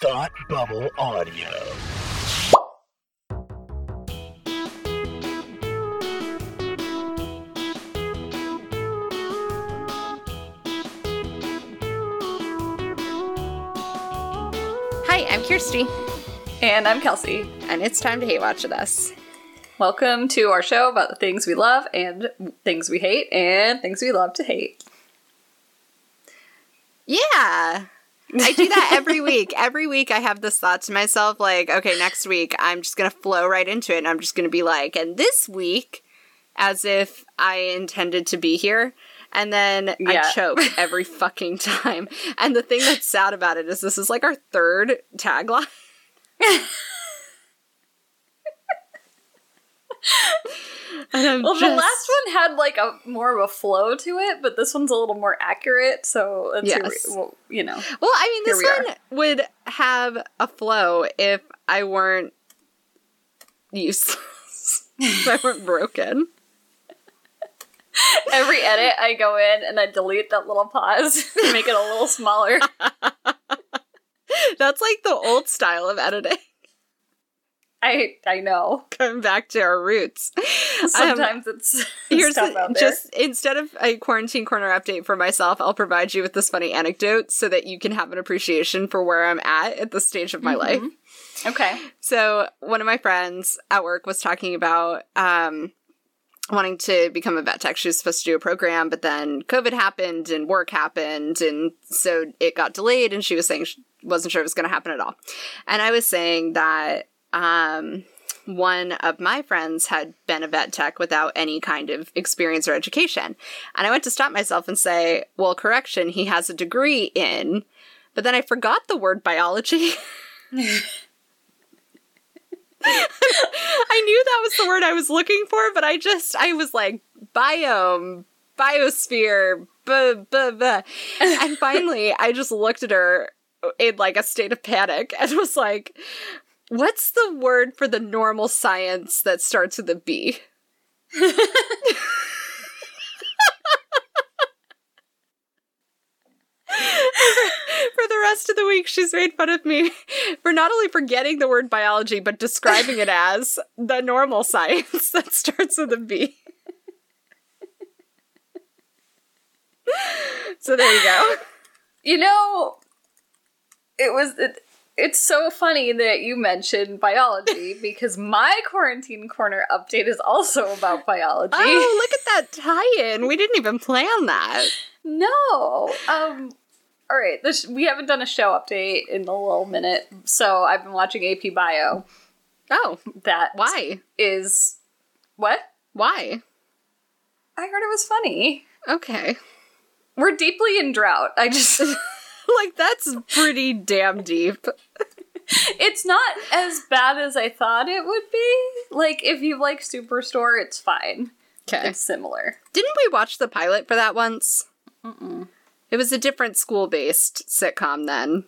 Thought Bubble Audio. Hi, I'm Kirsty, And I'm Kelsey. and it's time to hate watch with us. Welcome to our show about the things we love and things we hate and things we love to hate. Yeah. I do that every week. Every week I have this thought to myself like, okay, next week I'm just going to flow right into it and I'm just going to be like, and this week as if I intended to be here. And then Yeah. I choke every fucking time. And the thing that's sad about it is this is like our third tagline. and I'm Well, the last one had like a more of a flow to it, but this one's a little more accurate. So hear- Yes. well, you know, Well, I mean, this we are. one would have a flow if I weren't useless. if I weren't broken. every edit I go in and I delete that little pause to make it a little smaller. That's like the old style of editing. I I know. Coming back to our roots. Um, Sometimes it's here's stuff the- out there. just instead of a quarantine corner update for myself, I'll provide you with this funny anecdote so that you can have an appreciation for where I'm at at this stage of my life. okay. So one of my friends at work was talking about um, wanting to become a vet tech. She was supposed to do a program, but then COVID happened and work happened, and so it got delayed. And she was saying she wasn't sure it was going to happen at all. And I was saying that um, one of my friends had been a vet tech without any kind of experience or education, and I went to stop myself and say, "Well, correction, he has a degree in." But then I forgot the word biology. I knew that was the word I was looking for, but I just I was like biome, biosphere, buh, buh, buh. and finally I just looked at her in like a state of panic and was like, "What's the word for the normal science that starts with a B? For the rest of the week, she's made fun of me for not only forgetting the word biology, but describing it as the normal science that starts with a B. so there you go. You know, it was it, it's so funny that you mentioned biology because my quarantine corner update is also about biology. Oh, look at that tie-in. We didn't even plan that. No. Um all right, this we haven't done a show update in a little minute. So I've been watching AP Bio. Oh, That why? is what? Why? I heard it was funny. Okay. We're deeply in drought. I just like that's pretty damn deep. it's not as bad as I thought it would be. Like if you like Superstore, it's fine. Okay. It's similar. Didn't we watch the pilot for that once? It was a different school-based sitcom then.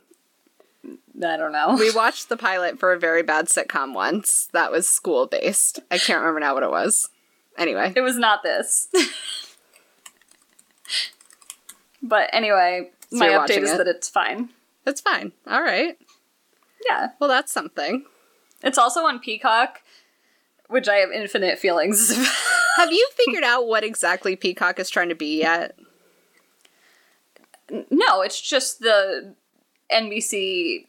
I don't know. We watched the pilot for a very bad sitcom once that was school based. I can't remember now what it was. Anyway, It was not this. but anyway, So my update is it? that it's fine. It's fine. All right. Yeah. Well, that's something. It's also on Peacock, which I have infinite feelings. Have you figured out what exactly Peacock is trying to be yet? no, it's just the NBC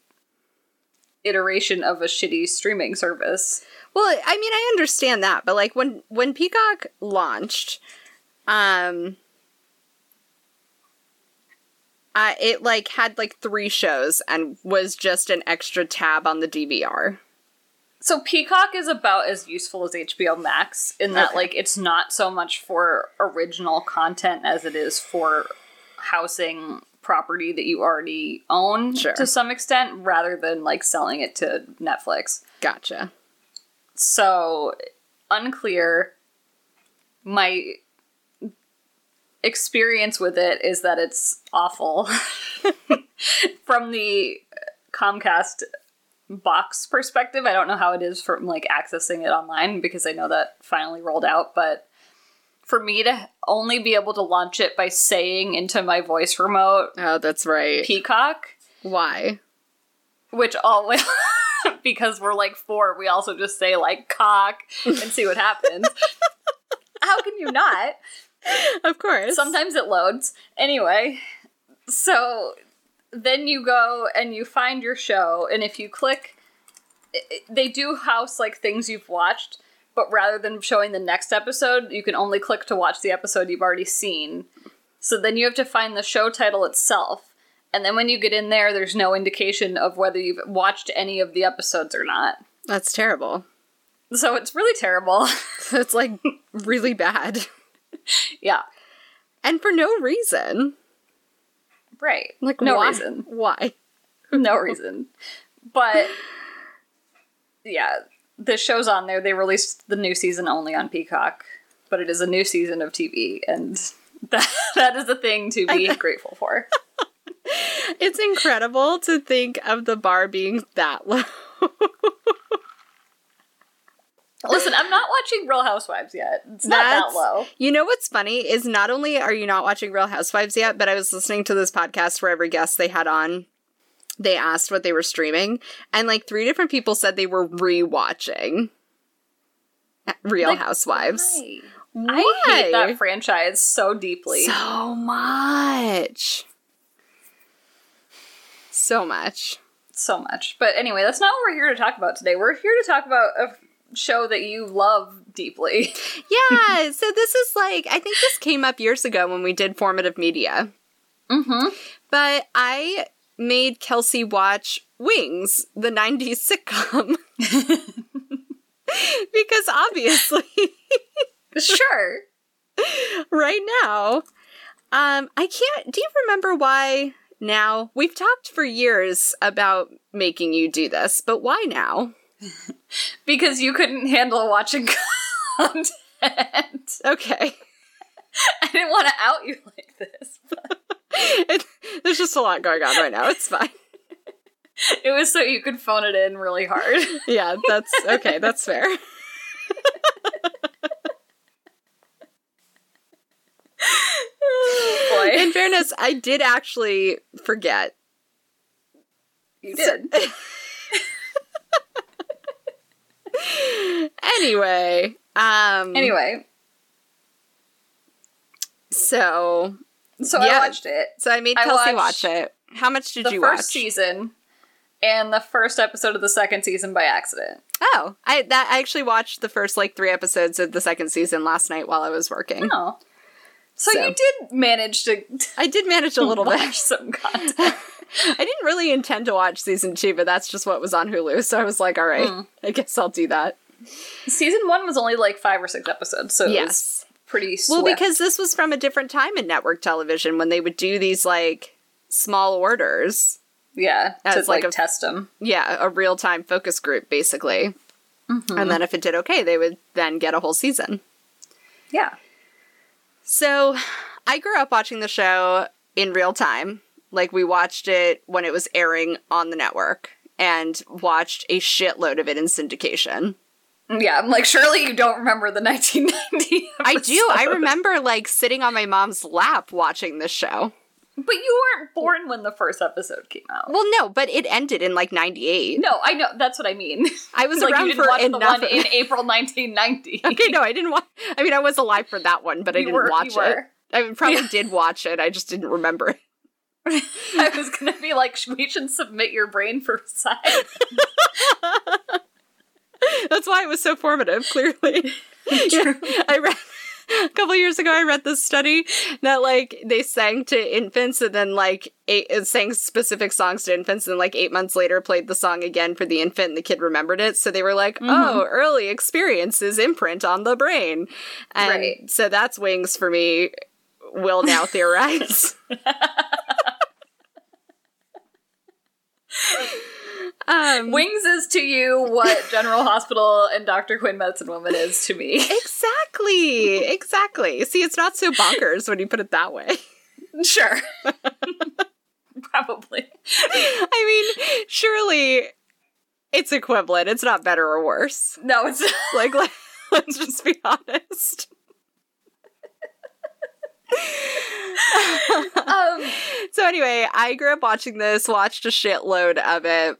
iteration of a shitty streaming service. Well, I mean, I understand that, but like when when Peacock launched, um, uh, it like had like three shows and was just an extra tab on the DVR. So Peacock is about as useful as HBO Max in that Okay. like it's not so much for original content as it is for housing property that you already own Sure. to some extent rather than like selling it to Netflix. Gotcha. So unclear my experience with it is that it's awful from the Comcast box perspective. I don't know how it is from like accessing it online because I know that finally rolled out, but for me to only be able to launch it by saying into my voice remote Oh, that's right. Peacock, Why? which always because we're like four, we also just say like cock and see what happens. How can you not? Of course. Sometimes it loads. Anyway, so then you go and you find your show, and if you click, they do house like things you've watched, but rather than showing the next episode, you can only click to watch the episode you've already seen. So then you have to find the show title itself. And then when you get in there, there's no indication of whether you've watched any of the episodes or not. That's terrible. So it's really terrible. It's like really bad. yeah. And for no reason. Right. Like no why? reason. Why? no reason. But yeah, the show's on there. They released the new season only on Peacock, but it is a new season of TV, and that that is a thing to be grateful for. It's incredible to think of the bar being that low. Listen, I'm not watching Real Housewives yet. It's not That's- that low. You know what's funny is not only are you not watching Real Housewives yet, but I was listening to this podcast where every guest they had on, they asked what they were streaming, and like three different people said they were rewatching Real Like, Housewives. Why? I hate Why? that franchise so deeply. So much. So much. so much. But anyway, that's not what we're here to talk about today. We're here to talk about a show that you love deeply. Yeah, so this is like, I think this came up years ago when we did formative media. Mm-hmm. But I made Kelsey watch Wings, the 90s sitcom. because obviously, Sure. right now, um, I can't. Do you remember why now? We've talked for years about making you do this, but why now? Because you couldn't handle watching content. Okay. I didn't want to out you like this. It, there's just a lot going on right now. It's fine. It was so you could phone it in really hard. Yeah, that's okay. That's fair. Boy, In fairness, I did actually forget. you did. Anyway, um Anyway, so so Yeah. I watched it. so I made I Kelsey watched watch it. How much did you watch? The first season and the first episode of the second season by accident. Oh, I that I actually watched the first like 3 episodes of the second season last night while I was working. Oh. So, So. you did manage to I did manage a little bit. some content. I didn't really intend to watch season 2, but that's just what was on Hulu, so I was like, all right, Hmm. I guess I'll do that. Season one was only like five or six episodes, so it was Yes. pretty Well, because this was from a different time in network television when they would do these like small orders. yeah, to as like like a- test them. Yeah, a real time focus group basically. Mm-hmm. And then if it did okay, they would then get a whole season. Yeah, So I grew up watching the show in real time. Like we watched it when it was airing on the network and watched a shitload of it in syndication. yeah. I'm like, surely you don't remember the 1990. I do. I remember like sitting on my mom's lap watching this show. But you weren't born when the first episode came out. Well, no, but it ended in like 98. No, I know. That's what I mean. I was like around you didn't for watch the enough. one in April 1990. okay, no, I didn't watch. I mean, I was alive for that one, but I You didn't were- watch it. were. I probably Yeah. did watch it. I just didn't remember it. I was gonna be like, we should submit your brain for science. That's why it was so formative. Clearly, Yeah, I read a couple years ago. I read this study that like they sang to infants and then like eight, sang specific songs to infants and like eight months later played the song again for the infant and the kid remembered it. So they were like, mm-hmm. "Oh, early experiences imprint on the brain," and Right. so that's wings for me. Will now theorize. um, Wings is to you what General Hospital and Dr. Quinn Medicine Woman is to me. Exactly, exactly. See, it's not so bonkers when you put it that way. Sure. Probably. I mean, surely it's equivalent. It's not better or worse. No, it's Like, let, let's just be honest. Um So, anyway, I grew up watching this, watched a shitload of it.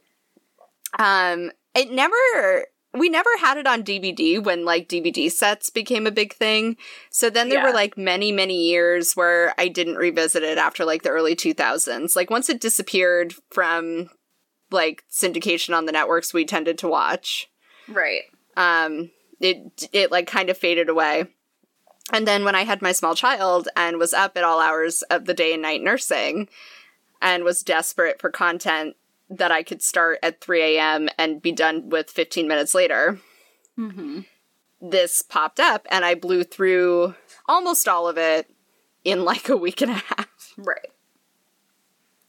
Um, it never. We never had it on DVD when like DVD sets became a big thing. So then there Yeah. were like many, many years where I didn't revisit it after like the early 2000s. Like once it disappeared from like syndication on the networks we tended to watch, Right. um it it like kind of faded away and then when i had my small child and was up at all hours of the day and night nursing and was desperate for content that i could start at 3 a.m and be done with 15 minutes later Mm-hmm. this popped up and i blew through almost all of it in like a week and a half Right.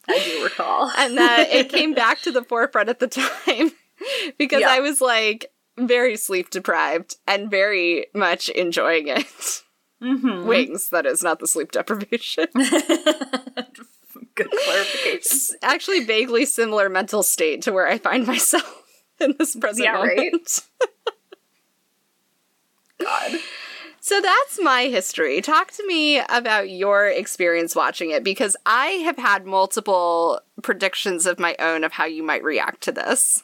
I do recall. and that it came back to the forefront at the time because Yeah. I was like very sleep deprived and very much enjoying it. Mm-hmm. Wings, that is not the sleep deprivation. Good clarification. It's actually vaguely similar mental state to where I find myself in this present Yeah, right? moment. God. So that's my history. Talk to me about your experience watching it because I have had multiple predictions of my own of how you might react to this.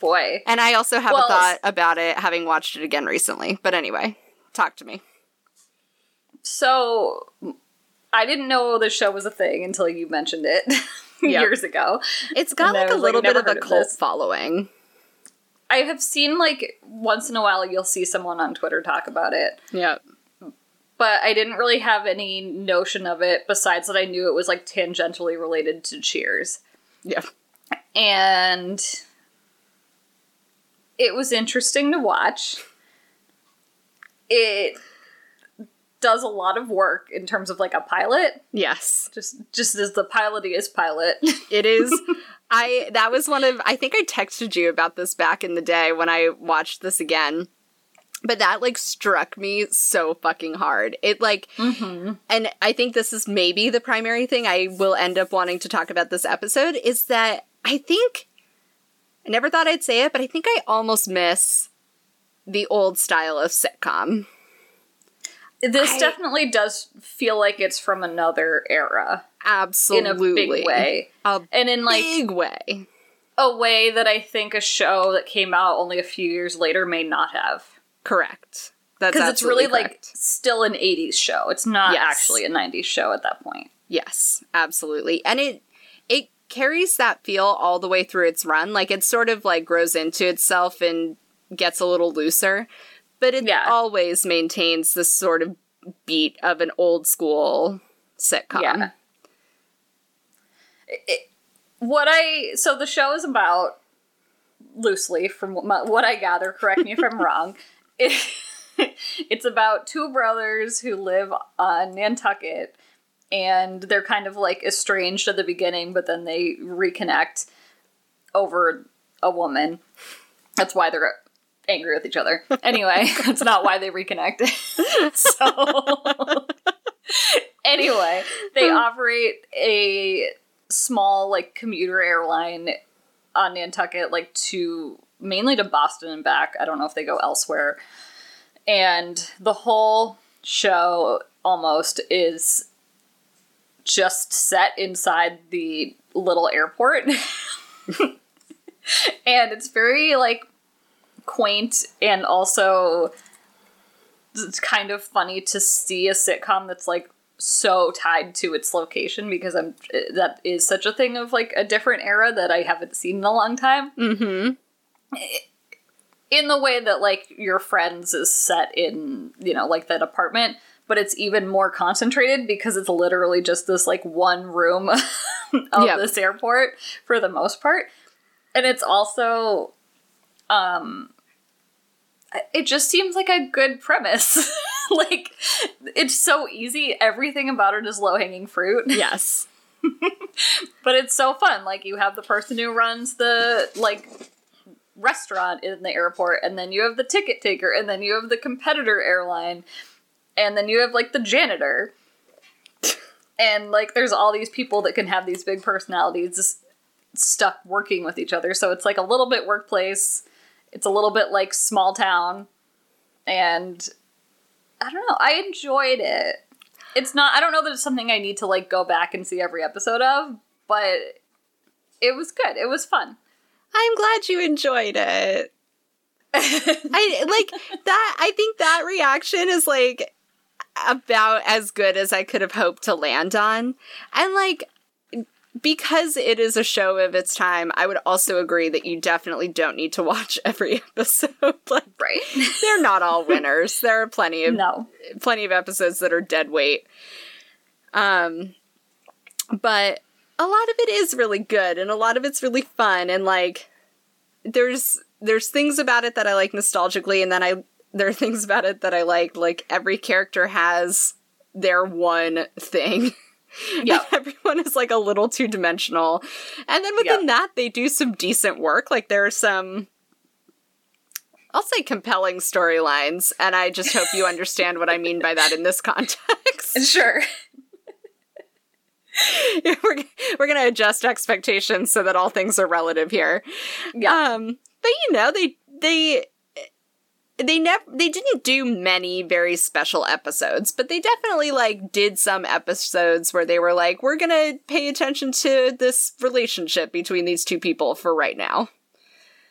Boy. And I also have Well, a thought about it having watched it again recently. But anyway, talk to me. So I didn't know the show was a thing until you mentioned it Yeah. years ago. It's got And like a was like, little bit of a heard of cult following. I have seen like once in a while you'll see someone on Twitter talk about it, Yeah. but I didn't really have any notion of it besides that I knew it was like tangentially related to Cheers. Yeah. And it was interesting to watch. It does a lot of work in terms of like a pilot, Yes. just just as the pilotiest pilot. It is. I that was one of I think I texted you about this back in the day when I watched this again. But that like struck me so fucking hard. It like mm-hmm. and I think this is maybe the primary thing I will end up wanting to talk about this episode is that I think I never thought I'd say it, but I think I almost miss the old style of sitcom. This I- definitely does feel like it's from another era Absolutely. in a big way. A And in like big way. a way that I think a show that came out only a few years later may not have. Correct. That's Because it's really absolutely like still an 80s show. It's not Yes. actually a 90s show at that point. Yes, absolutely. And it it carries that feel all the way through its run. Like it sort of like grows into itself and gets a little looser, but it Yeah. always maintains this sort of beat of an old school sitcom. Yeah. It- what I so the show is about loosely from what, my, what I gather. Correct me if I'm wrong. It, it's about two brothers who live on Nantucket, and they're kind of like estranged at the beginning, but then they reconnect over a woman. That's why they're angry with each other. Anyway, that's not why they reconnect. so anyway, they hmm. operate a small like commuter airline on Nantucket, like to mainly to Boston and back. I don't know if they go elsewhere. And the whole show almost is just set inside the little airport. and it's very like quaint and also it's kind of funny to see a sitcom that's like so tied to its location because I'm that is such a thing of like a different era that I haven't seen in a long time. Mm-hmm. In the way that like your friends is set in, you know, like that apartment, but it's even more concentrated because it's literally just this like one room of Yep. this airport for the most part. And it's also um it just seems like a good premise. like it's so easy. Everything about it is low hanging fruit. Yes. But it's so fun. Like you have the person who runs the like restaurant in the airport, and then you have the ticket taker, and then you have the competitor airline, and then you have like the janitor. And like there's all these people that can have these big personalities just stuck working with each other. So it's like a little bit workplace. It's a little bit like small town. And I don't know. I enjoyed it. It's not I don't know that it's something I need to like go back and see every episode of, but it was good. It was fun. I'm glad you enjoyed it. I like that. I think that reaction is like about as good as I could have hoped to land on. And like, because it is a show of its time, I would also agree that you definitely don't need to watch every episode. like, right. they're not all winners. There are plenty of No. plenty of episodes that are dead weight. Um, but a lot of it is really good, and a lot of it's really fun, and like, there's there's things about it that I like nostalgically, and then I there are things about it that I like. Like every character has their one thing. Yeah. everyone is like a little two dimensional, and then within Yep. that, they do some decent work. Like there are some. I'll say compelling storylines, and I just hope you understand what I mean by that in this context. Sure. we're, we're going to adjust expectations so that all things are relative here. Yeah. Um, but you know, they they they never they didn't do many very special episodes, but they definitely like did some episodes where they were like, we're going to pay attention to this relationship between these two people for right now.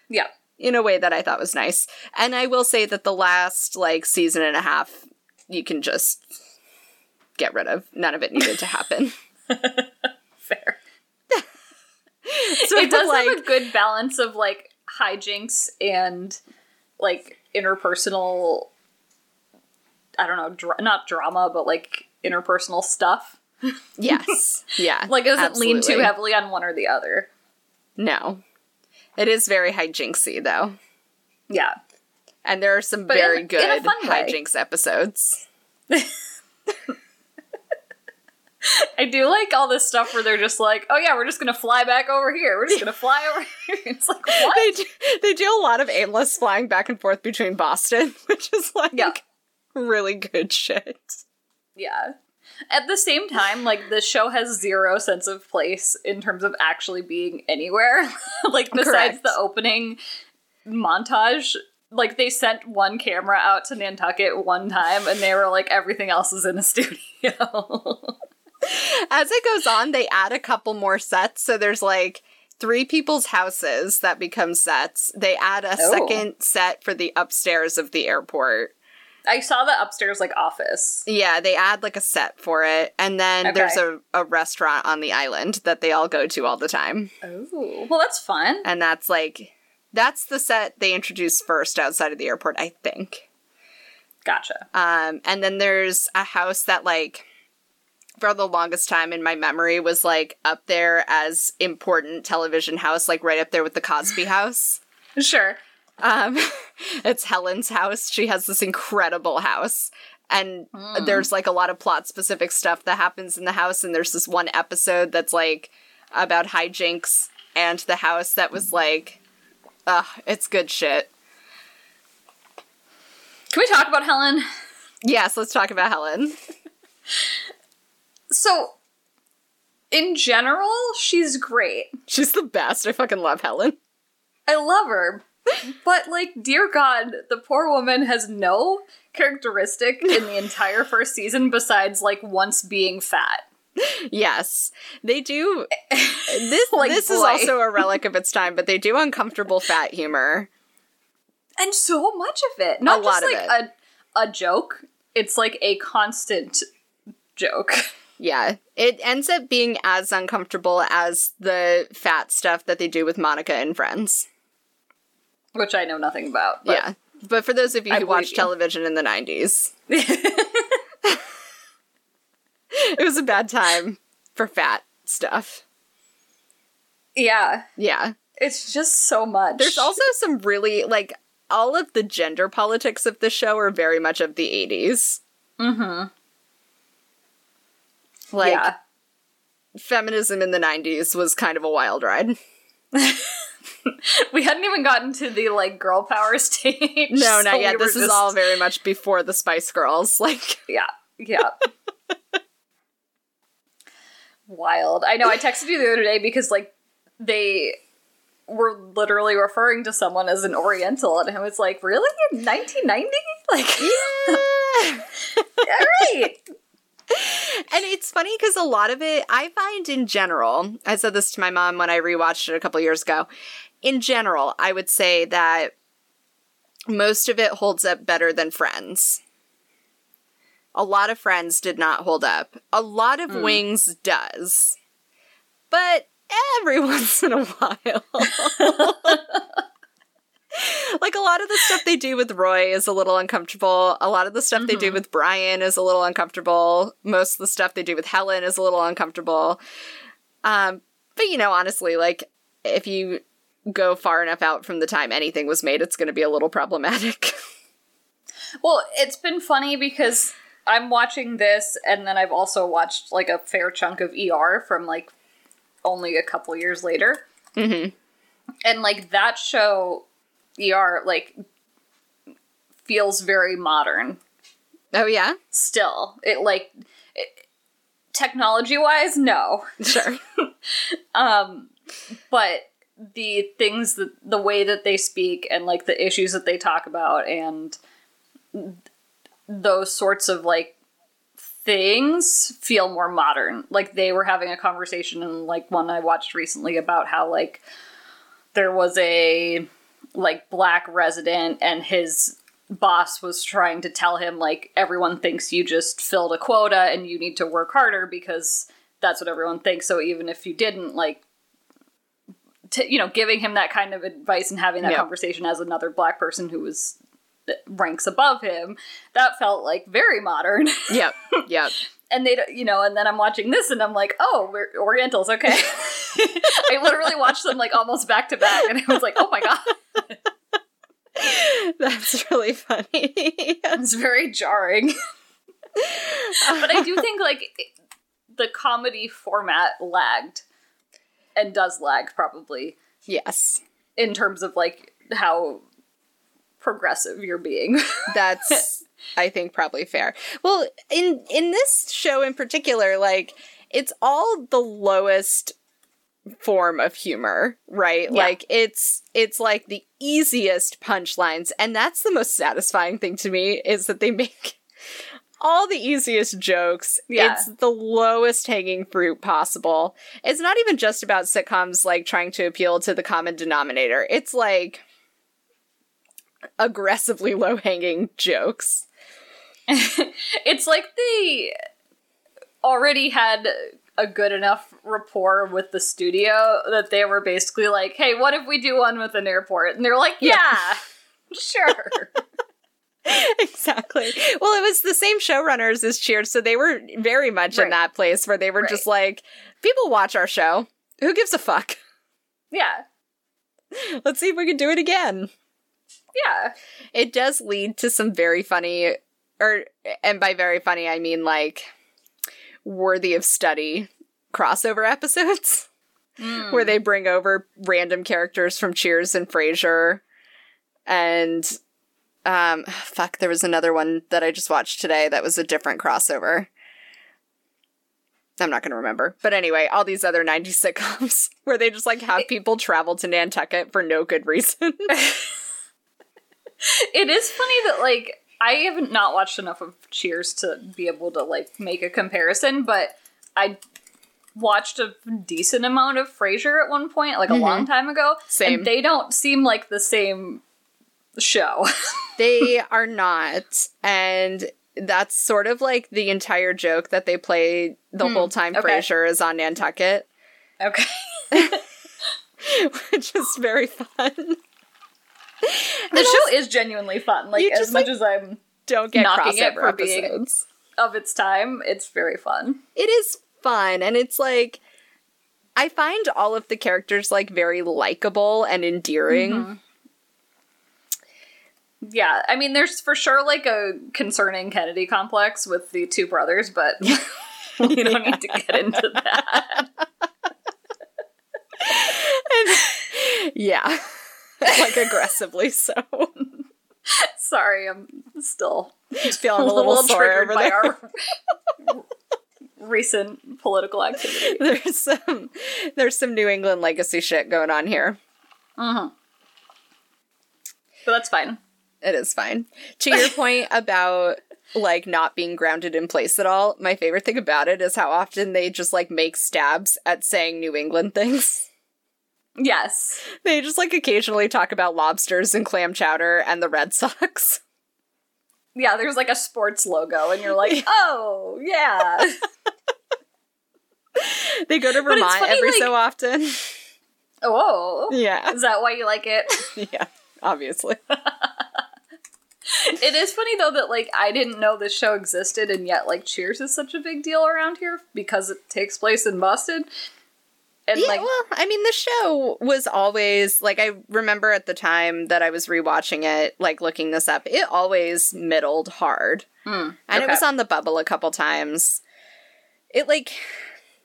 yeah. In a way that I thought was nice. And I will say that the last like season and a half you can just get rid of. None of it needed to happen. Fair. so it does like have a good balance of like hijinks and like interpersonal i don't know dra- not drama but like interpersonal stuff Yes. Yeah. like it doesn't lean too heavily on one or the other No. It is very hijinksy though. yeah And there are some But very in good way. hijinks episodes. i do like all this stuff where they're just like oh yeah we're just gonna fly back over here we're just gonna fly over here it's like what They do, they do a lot of aimless flying back and forth between Boston, which is like Yeah. really good shit. yeah at the same time like the show has zero sense of place in terms of actually being anywhere like besides Correct. the opening montage like they sent one camera out to nantucket one time and they were like everything else is in a studio As it goes on, they add a couple more sets. So there's like three people's houses that become sets. They add a Oh. second set for the upstairs of the airport. i saw the upstairs like office Yeah, they add like a set for it. And then Okay. there's a, a restaurant on the island that they all go to all the time. oh well that's fun And that's like, that's the set they introduced first outside of the airport, I think. gotcha Um, and then there's a house that like for the longest time in my memory was like up there as important television house, like right up there with the Cosby house. sure Um, it's Helen's house. She has this incredible house. And there's like a lot of plot specific stuff that happens in the house. And there's this one episode that's like about hijinks and the house that was like, ugh, it's good shit. can we talk about helen Yes, let's talk about Helen. so in general she's great She's the best. I fucking love Helen. I love her. But like, dear God, the poor woman has no characteristic in the entire first season besides like once being fat. Yes, they do. This Like, this is also a relic of its time, but they do uncomfortable fat humor. And so much of it. Not lot just like a a joke. It's like a constant joke. Yeah, it ends up being as uncomfortable as the fat stuff that they do with Monica and Friends. Which I know nothing about. But yeah, but for those of you I who watched you. television in the '90s, it was a bad time for fat stuff. yeah. Yeah, It's just so much. there's also some really like all of the gender politics of the show are very much of the '80s. Mm-hmm. Like yeah. feminism in the 90s was kind of a wild ride. We hadn't even gotten to the like girl power stage. No, so not yet. we This is all very much before the Spice Girls. Like, Yeah, yeah. Wild. I know. I texted you the other day because like they were literally referring to someone as an Oriental, and I was like, "Really? In 1990? Like, yeah. all right, And it's funny because a lot of it, I find in general, I said this to my mom when I rewatched it a couple years ago. In general, I would say that most of it holds up better than Friends. A lot of Friends did not hold up. A lot of hmm. Wings does. But every once in a while. like a lot of the stuff they do with Roy is a little uncomfortable. A lot of the stuff they do with Brian is a little uncomfortable. Most of the stuff they do with Helen is a little uncomfortable. Um, but you know, honestly, like if you go far enough out from the time anything was made, it's going to be a little problematic. Well, it's been funny because I'm watching this, and then I've also watched like a fair chunk of ER from like only a couple years later. Mhm. And like that show, ER, like feels very modern oh yeah, still. It like technology wise, no. sure. Um, but the things that the way that they speak and like the issues that they talk about and those sorts of like things feel more modern. Like they were having a conversation and like one I watched recently about how like there was a like black resident and his boss was trying to tell him like everyone thinks you just filled a quota and you need to work harder because that's what everyone thinks so even if you didn't like to, you know giving him that kind of advice and having that Yeah. conversation as another black person who was uh, ranks above him that felt like very modern yep, yep. and they you know and then i'm watching this and i'm like oh we're orientals okay. I literally watched them like almost back to back and i was like oh my god. That's really funny. it's very jarring. But i do think like the comedy format lagged and does lag probably. Yes. in terms of like how progressive you're being. That's I think probably fair. Well, in in this show in particular, like it's all the lowest form of humor, right? Yeah. Like it's it's like the easiest punchlines and that's the most satisfying thing to me is that they make all the easiest jokes. Yeah. It's the lowest hanging fruit possible. It's not even just about sitcoms like trying to appeal to the common denominator. It's like aggressively low hanging jokes. it's like they already had a good enough rapport with the studio that they were basically like, "Hey, what if we do one with an airport?" And they're like, Yeah. "Yeah, sure." exactly. Well, it was the same showrunners as Cheers, so they were very much in that place where they were Right. just like, people watch our show. Who gives a fuck? yeah, Let's see if we can do it again. yeah, It does lead to some very funny, or, and by very funny, I mean like worthy of study crossover episodes where they bring over random characters from Cheers and Frasier. And um fuck, there was another one that I just watched today that was a different crossover. I'm not going to remember. But anyway, all these other 90s sitcoms where they just like have people travel to Nantucket for no good reason. It is funny that like I haven't not watched enough of Cheers to be able to like make a comparison, but I watched a decent amount of Frasier at one point, like a long mm-hmm. time ago. Same. And they don't seem like the same show. they are not. And that's sort of like the entire joke that they play the hmm, whole time okay. Frasier is on Nantucket, okay. which is very fun. The show is genuinely fun. Like as much like, as I'm Don't get Knocking it for being- of its time, it's very fun. it is fun and it's like I find all of the characters like very likable and endearing. Mm-hmm. Yeah, I mean, there's for sure like a concerning Kennedy complex with the two brothers, but we don't need to get into that. Yeah. like aggressively so. Sorry, I'm still Feeling a little, sore triggered over by there. our recent political activity. there's some there's some New England legacy shit going on here. Uh-huh. But that's fine. It is fine. To your point about like not being grounded in place at all, my favorite thing about it is how often they just like make stabs at saying New England things. Yes. They just like occasionally talk about lobsters and clam chowder and the Red Sox. Yeah, there's like a sports logo, and you're like, oh, yeah. They go to Vermont funny, every like- so often. Oh. yeah. Is that why you like it? Yeah. Obviously. it is funny though that like I didn't know this show existed and yet like Cheers is such a big deal around here because it takes place in Boston. And yeah, like well, I mean, the show was always like I remember at the time that I was rewatching it, like looking this up, it always middled hard, hmm, and it was on the bubble a couple times. It like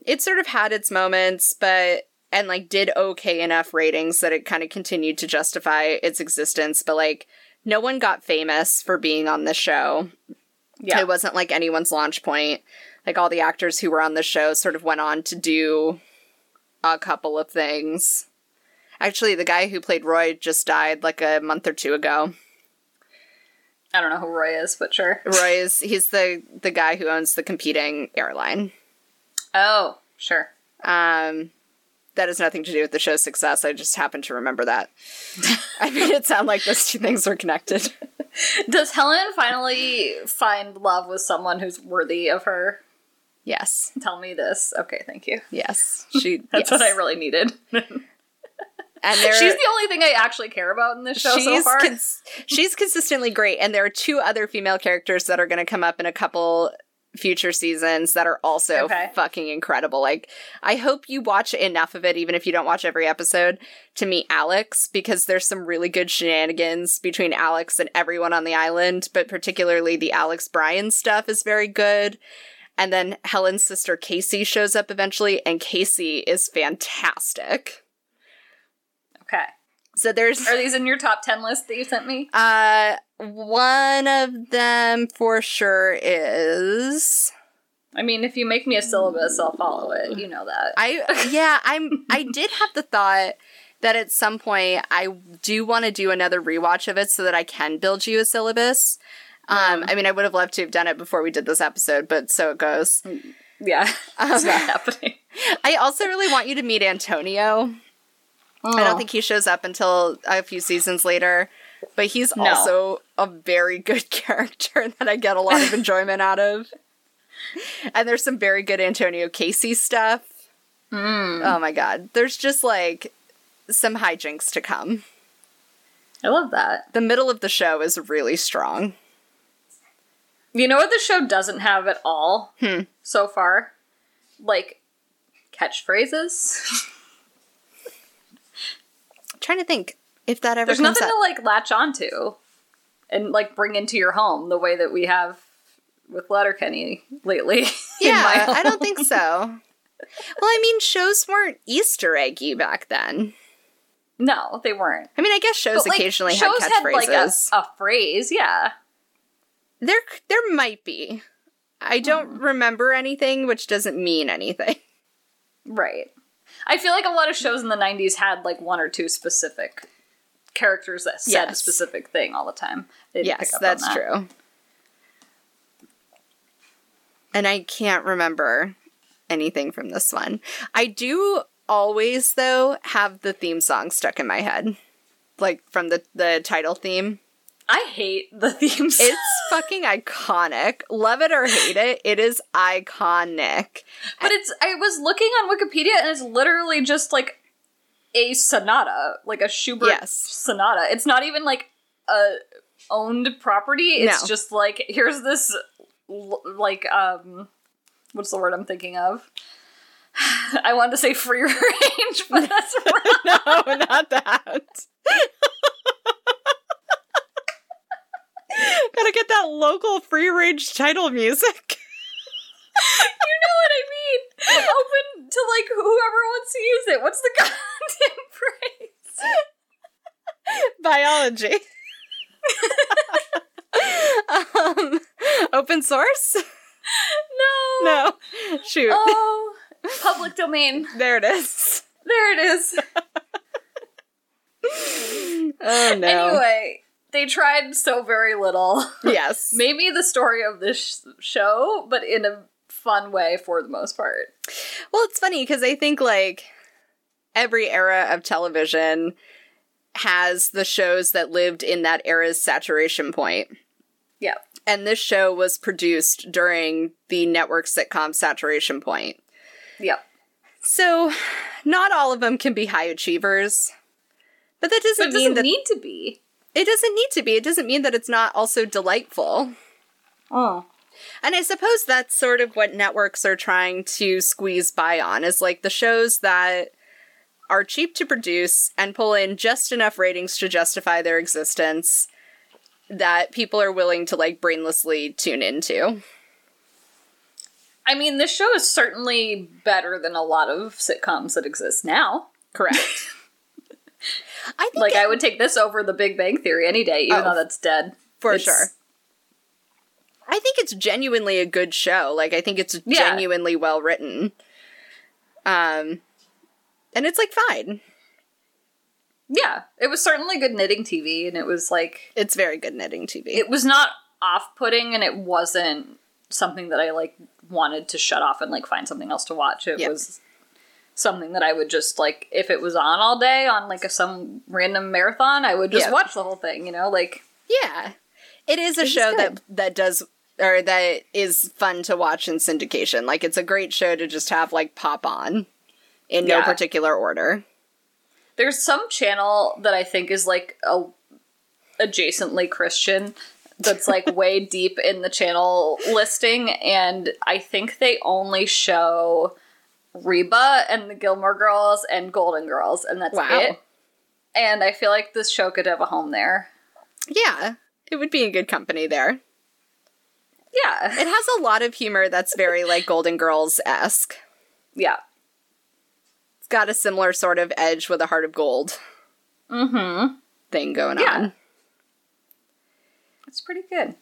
it sort of had its moments, but and like did okay enough ratings that it kind of continued to justify its existence, but like no one got famous for being on the show. yeah. It wasn't like anyone's launch point. Like all the actors who were on the show sort of went on to do a couple of things. Actually, the guy who played Roy just died like a month or two ago. I don't know who Roy is, but sure. Roy is he's the the guy who owns the competing airline. Oh, sure. Um that has nothing to do with the show's success. I just happen to remember that. I made it sound like those two things were connected. Does Helen finally find love with someone who's worthy of her? Yes. Tell me this. Okay, thank you. Yes. She That's yes. what I really needed. And there She's the only thing I actually care about in this show so far. cons- she's consistently great and there are two other female characters that are going to come up in a couple future seasons that are also Okay. fucking incredible like i hope you watch enough of it even if you don't watch every episode to meet alex because there's some really good shenanigans between alex and everyone on the island but particularly the alex brian stuff is very good and then helen's sister casey shows up eventually and casey is fantastic okay. so there's Are these in your top 10 list that you sent me? Uh, one of them for sure is I mean, if you make me a syllabus, I'll follow it. You know that. I. Yeah, I'm. I did have the thought that at some point I do want to do another rewatch of it so that I can build you a syllabus. Um, I mean, I would have loved to have done it before we did this episode, but so it goes. yeah. It's Um, not happening. I also really want you to meet Antonio. I don't think he shows up until a few seasons later, but he's No. also a very good character that I get a lot of enjoyment out of. And there's some very good Antonio Casey stuff. Oh my god. There's just like some hijinks to come. I love that. The middle of the show is really strong. You know what the show doesn't have at all Hmm. so far? Like catchphrases. trying to think if that ever There's nothing up. to like latch onto and like bring into your home the way that we have with Letterkenny lately. yeah. I don't think so. Well, I mean, shows weren't Easter eggy back then. No, they weren't. I mean, I guess shows But, like, occasionally shows had catchphrases. like a, a phrase, yeah. There, there might be. I don't Hmm. remember anything, which doesn't mean anything. Right. I feel like a lot of shows in the 90s had like one or two specific characters that said a specific thing all the time. Yes, pick up on that's that. true. And I can't remember anything from this one. I do always, though, have the theme song stuck in my head, like from the the title theme. I hate the themes. It's fucking iconic. Love it or hate it, it is iconic. but it's I was looking on Wikipedia and it's literally just like a sonata, like a Schubert Yes. sonata. It's not even like a owned property. It's No. just like here's this like um what's the word I'm thinking of? I wanted to say free range, but that's wrong. no, not that. Gotta get that local free range title music. You know what I mean? Open to like whoever wants to use it. What's the goddamn phrase? Biology. um, open source? No. No. Shoot. Oh, public domain. There it is. There it is. Oh no. Anyway, they tried so very little. Yes. Maybe the story of this sh- show, but in a fun way for the most part. Well, it's funny because I think like every era of television has the shows that lived in that era's saturation point. Yeah. And this show was produced during the network sitcom saturation point. Yep. So, not all of them can be high achievers. But that doesn't it mean doesn't that need to be. It doesn't need to be. It doesn't mean that it's not also delightful. Oh. And I suppose that's sort of what networks are trying to squeeze by on is like the shows that are cheap to produce and pull in just enough ratings to justify their existence that people are willing to like brainlessly tune into. I mean, this show is certainly better than a lot of sitcoms that exist now. Correct. I think Like, it- I would take this over The Big Bang Theory any day, even Oh, though that's dead. for It's- sure. I think it's genuinely a good show. Like I think it's Yeah. genuinely well written. Um and it's like fine. Yeah, it was certainly good knitting TV, and it was like It's very good knitting TV. it was not off-putting, and it wasn't something that I like wanted to shut off and like find something else to watch. It Yep. was something that I would just like if it was on all day on like a some random marathon, I would just Yeah. watch the whole thing. You know, like Yeah. It is a It is show that that does or that is fun to watch in syndication. Like it's a great show to just have like pop on in no particular order. there's some channel that I think is like a adjacently Christian that's like way deep in the channel listing and I think they only show Reba and the Gilmore Girls and Golden Girls and that's Wow. it. And I feel like this show could have a home there. Yeah. It would be in good company there. Yeah. It has a lot of humor that's very like Golden Girls esque. yeah. It's got a similar sort of edge with a heart of gold Mhm. thing going Yeah. on. It's pretty good.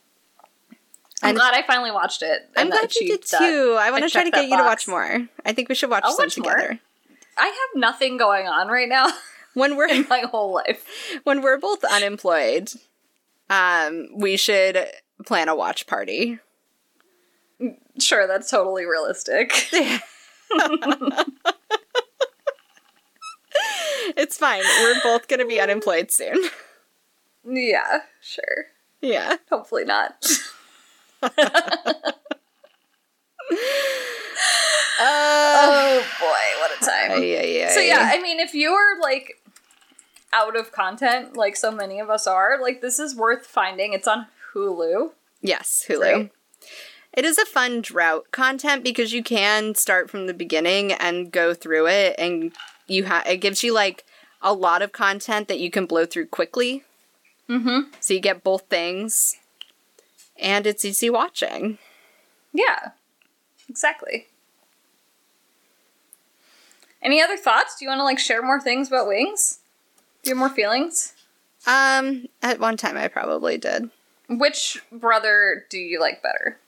I'm And- glad I finally watched it. I'm glad you did too. I want to try to get you to watch more. I think we should watch I'll some watch more. together. I have nothing going on right now When we're in my whole life. when we're both unemployed, um, we should plan a watch party. Sure, that's totally realistic. It's fine. We're both going to be unemployed soon. yeah, sure. yeah. Hopefully not. oh boy, what a time. Ay, ay, ay. So yeah, I mean, if you're like out of content, like so many of us are, like this is worth finding. It's on Hulu. Yes, Hulu. Right. It is a fun drought content because you can start from the beginning and go through it, and you have it gives you like a lot of content that you can blow through quickly. Mm-hmm. So you get both things, and it's easy watching. Yeah, exactly. Any other thoughts? Do you want to like share more things about wings? Do you have more feelings? Um, at one time I probably did. Which brother do you like better?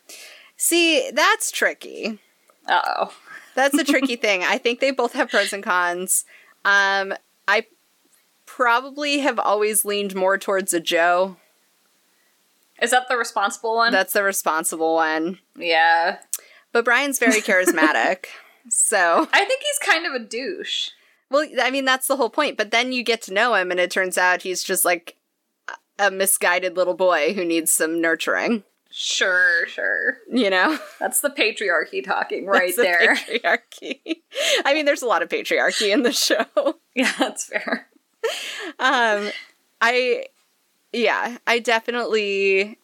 See, that's tricky. Uh oh. That's a tricky thing. I think they both have pros and cons. Um, I probably have always leaned more towards a Joe. Is that the responsible one? That's the responsible one. yeah. But Brian's very charismatic. so, I think he's kind of a douche. well, I mean, that's the whole point. But then you get to know him, and it turns out he's just like a misguided little boy who needs some nurturing, Sure, sure. you know? That's the patriarchy talking right That's the there. Patriarchy. I mean, there's a lot of patriarchy in the show. yeah, that's fair. Um, I, yeah, I definitely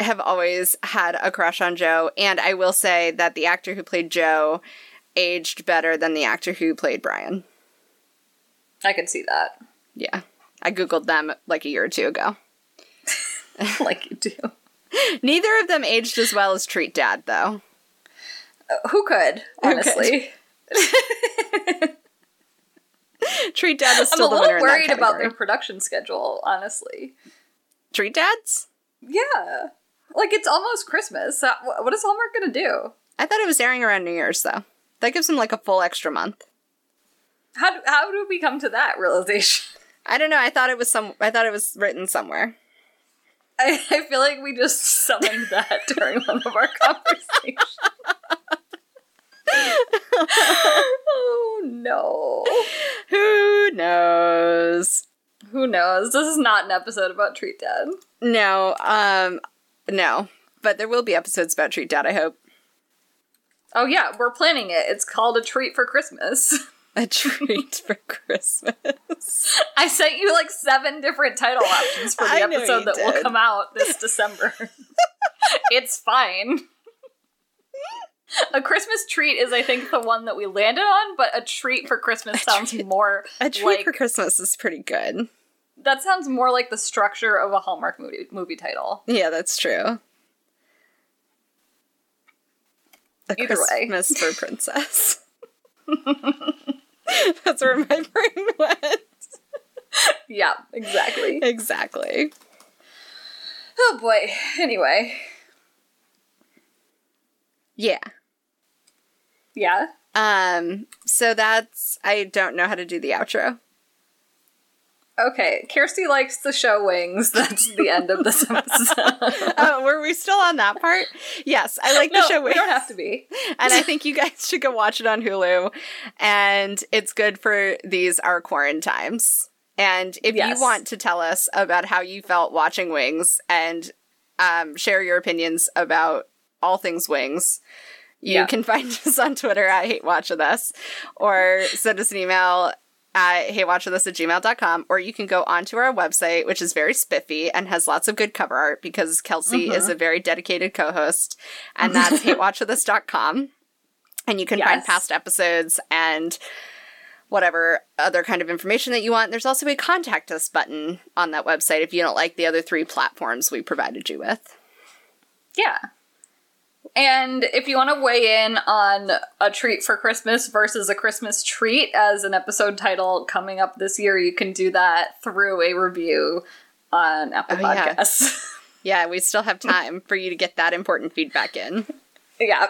have always had a crush on Joe, and I will say that the actor who played Joe aged better than the actor who played Brian. I can see that. Yeah, I googled them like a year or two ago. like you do. Neither of them aged as well as Treat Dad, though. Uh, who could, Who could? Treat Dad is I'm a still the winner little in that worried about their production schedule, honestly. Treat Dads? Yeah. Like, it's almost Christmas. What is Hallmark gonna do? I thought it was airing around New Year's, though. That gives them like a full extra month. How do, how do we come to that realization? I don't know. I thought it was some. I thought it was written somewhere. I, I feel like we just summoned that during one of our conversations. Oh no. Who knows? Who knows? This is not an episode about Treat Dad. No. Um. No. But there will be episodes about Treat Dad. I hope. Oh yeah, we're planning it. It's called a treat for Christmas. A treat for Christmas. I sent you like seven different title options for the I episode that will come out this December. it's fine. A Christmas treat is, I think, the one that we landed on, but a treat for Christmas sounds treat- more A treat like for Christmas is pretty good. that sounds more like the structure of a Hallmark movie movie title. Yeah, that's true. A Either way. Christmas for Princess. that's where my brain went. Yeah, exactly. Exactly. oh boy. Anyway, Yeah. Yeah. Um, so that's I don't know how to do the outro. Okay, Kirsty likes the show Wings. That's the end of this episode. Oh, were we still on that part? Yes, I like the no, show. we don't have to be. and I think you guys should go watch it on Hulu. And it's good for these our quarantine times. And if Yes. you want to tell us about how you felt watching Wings and um, share your opinions about all things Wings, you Yeah. can find us on Twitter at Hate Watch With Us or send us an email at hatewatchwithus at gmail.com or you can go onto our website, which is very spiffy and has lots of good cover art because Kelsey is mm-hmm. a very dedicated co-host, and that's hatewatchwithus.com. And you can find past episodes and whatever other kind of information that you want. There's also a contact us button on that website if you don't like the other three platforms we provided you with. Yeah. And if you want to weigh in on a treat for Christmas versus a Christmas treat as an episode title coming up this year, you can do that through a review on Apple Oh, yeah. Podcasts. Yeah, we still have time for you to get that important feedback in. Yeah.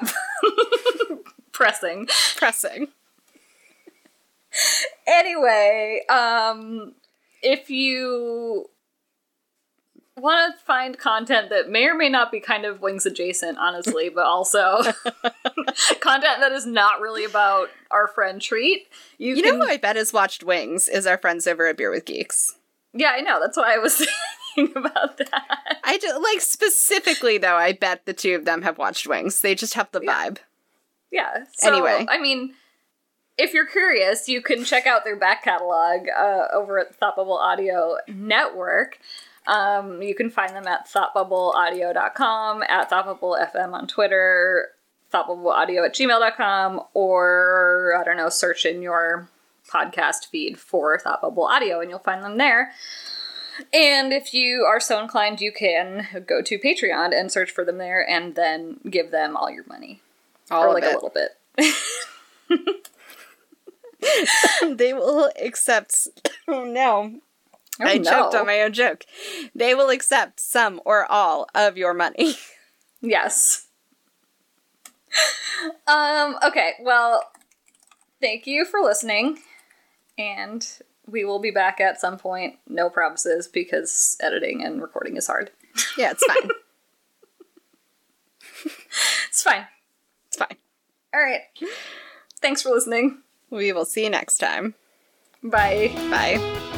Pressing. Pressing. Anyway, um if you want to find content that may or may not be kind of wings adjacent, honestly, but also content that is not really about our friend Treat, you, You can. know who I bet has watched Wings is our friends over at Beer with Geeks. yeah, I know. That's why I was thinking about that. I just, like specifically though, I bet the two of them have watched Wings. They just have the Yeah. vibe. Yeah. So, Anyway. I mean, if you're curious, you can check out their back catalog uh, over at Thought Bubble Audio Network. Um, you can find them at thoughtbubbleaudio.com, at thoughtbubblefm on Twitter, thoughtbubbleaudio at gmail.com, or, I don't know, search in your podcast feed for Thought Bubble Audio and you'll find them there. And if you are so inclined, you can go to Patreon and search for them there and then give them all your money All or like it. a little bit. they will accept. Oh no. Oh, I no. choked on my own joke. They will accept some or all of your money. Yes. um. Okay. Well, thank you for listening, and we will be back at some point. No promises because editing and recording is hard. yeah, it's fine. It's fine. it's fine. All right. Thanks for listening. We will see you next time. Bye. Bye.